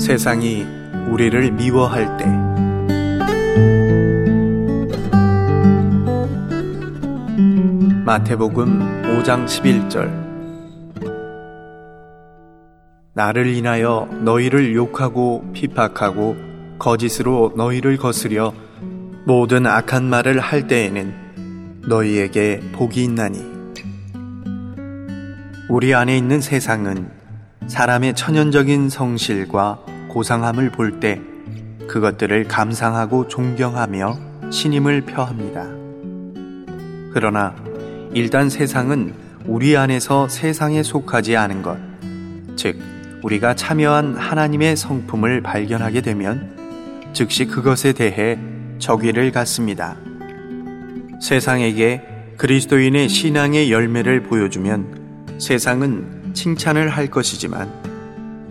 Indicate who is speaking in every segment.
Speaker 1: 세상이 우리를 미워할 때. 마태복음 5장 11절. 나를 인하여 너희를 욕하고 피박하고 거짓으로 너희를 거스려 모든 악한 말을 할 때에는 너희에게 복이 있나니. 우리 안에 있는 세상은 사람의 천연적인 성실과 고상함을 볼 때 그것들을 감상하고 존경하며 신임을 표합니다. 그러나 일단 세상은 우리 안에서 세상에 속하지 않은 것, 즉, 우리가 참여한 하나님의 성품을 발견하게 되면 즉시 그것에 대해 적의를 갖습니다. 세상에게 그리스도인의 신앙의 열매를 보여주면 세상은 칭찬을 할 것이지만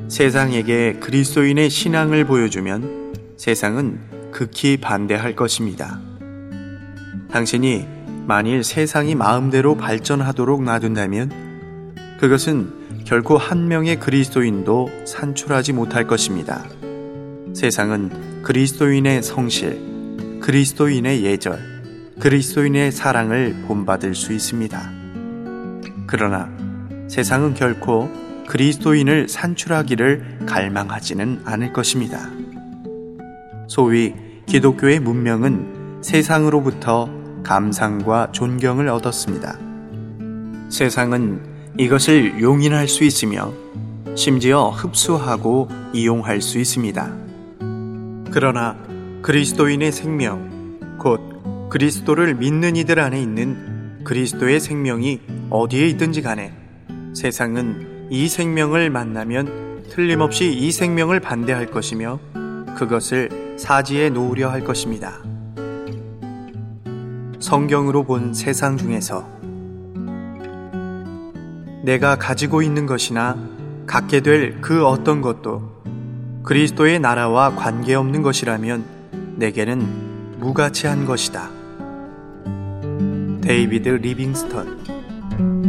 Speaker 1: 세상에게 그리스도인의 신앙을 보여주면 세상은 극히 반대할 것입니다. 당신이 만일 세상이 마음대로 발전하도록 놔둔다면 그것은 결코 한 명의 그리스도인도 산출하지 못할 것입니다. 세상은 그리스도인의 성실, 그리스도인의 예절, 그리스도인의 사랑을 본받을 수 있습니다. 그러나 세상은 결코 그리스도인을 산출하기를 갈망하지는 않을 것입니다. 소위 기독교의 문명은 세상으로부터 감상과 존경을 얻었습니다. 세상은 이것을 용인할 수 있으며 심지어 흡수하고 이용할 수 있습니다. 그러나 그리스도인의 생명, 곧 그리스도를 믿는 이들 안에 있는 그리스도의 생명이 어디에 있든지 간에 세상은 이 생명을 만나면 틀림없이 이 생명을 반대할 것이며 그것을 사지에 놓으려 할 것입니다. 성경으로 본 세상 중에서 내가 가지고 있는 것이나 갖게 될 그 어떤 것도 그리스도의 나라와 관계없는 것이라면 내게는 무가치한 것이다. 데이비드 리빙스턴